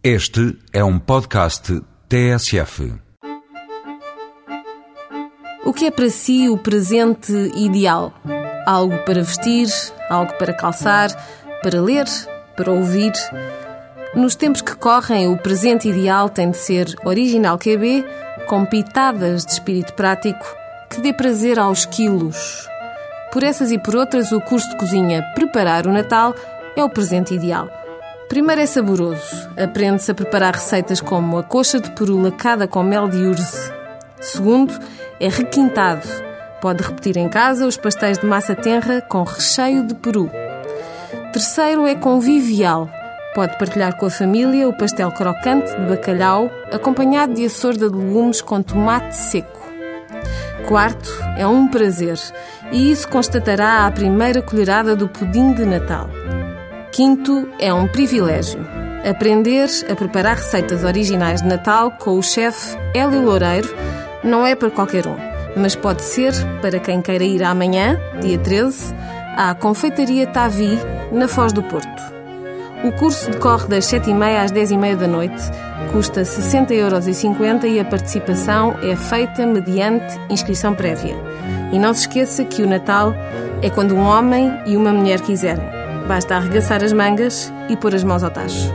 Este é um podcast TSF. O que é para si o presente ideal? Algo para vestir, algo para calçar, para ler, para ouvir? Nos tempos que correm, o presente ideal tem de ser original QB, com pitadas de espírito prático, que dê prazer aos quilos. Por essas e por outras, o curso de cozinha Preparar o Natal é o presente ideal. Primeiro é saboroso. Aprende-se a preparar receitas como a coxa de peru lacada com mel de urze. Segundo, é requintado. Pode repetir em casa os pastéis de massa tenra com recheio de peru. Terceiro é convivial. Pode partilhar com a família o pastel crocante de bacalhau, acompanhado de açorda de legumes com tomate seco. Quarto, é um prazer, e isso constatará à primeira colherada do pudim de Natal. Quinto, é um privilégio. Aprender a preparar receitas originais de Natal com o chefe Hélio Loureiro não é para qualquer um, mas pode ser para quem queira ir amanhã, dia 13, à Confeitaria Tavi, na Foz do Porto. O curso decorre das 7h30 às 10h30 da noite, custa 60,50€ e a participação é feita mediante inscrição prévia. E não se esqueça que o Natal é quando um homem e uma mulher quiserem. Basta arregaçar as mangas e pôr as mãos ao tacho.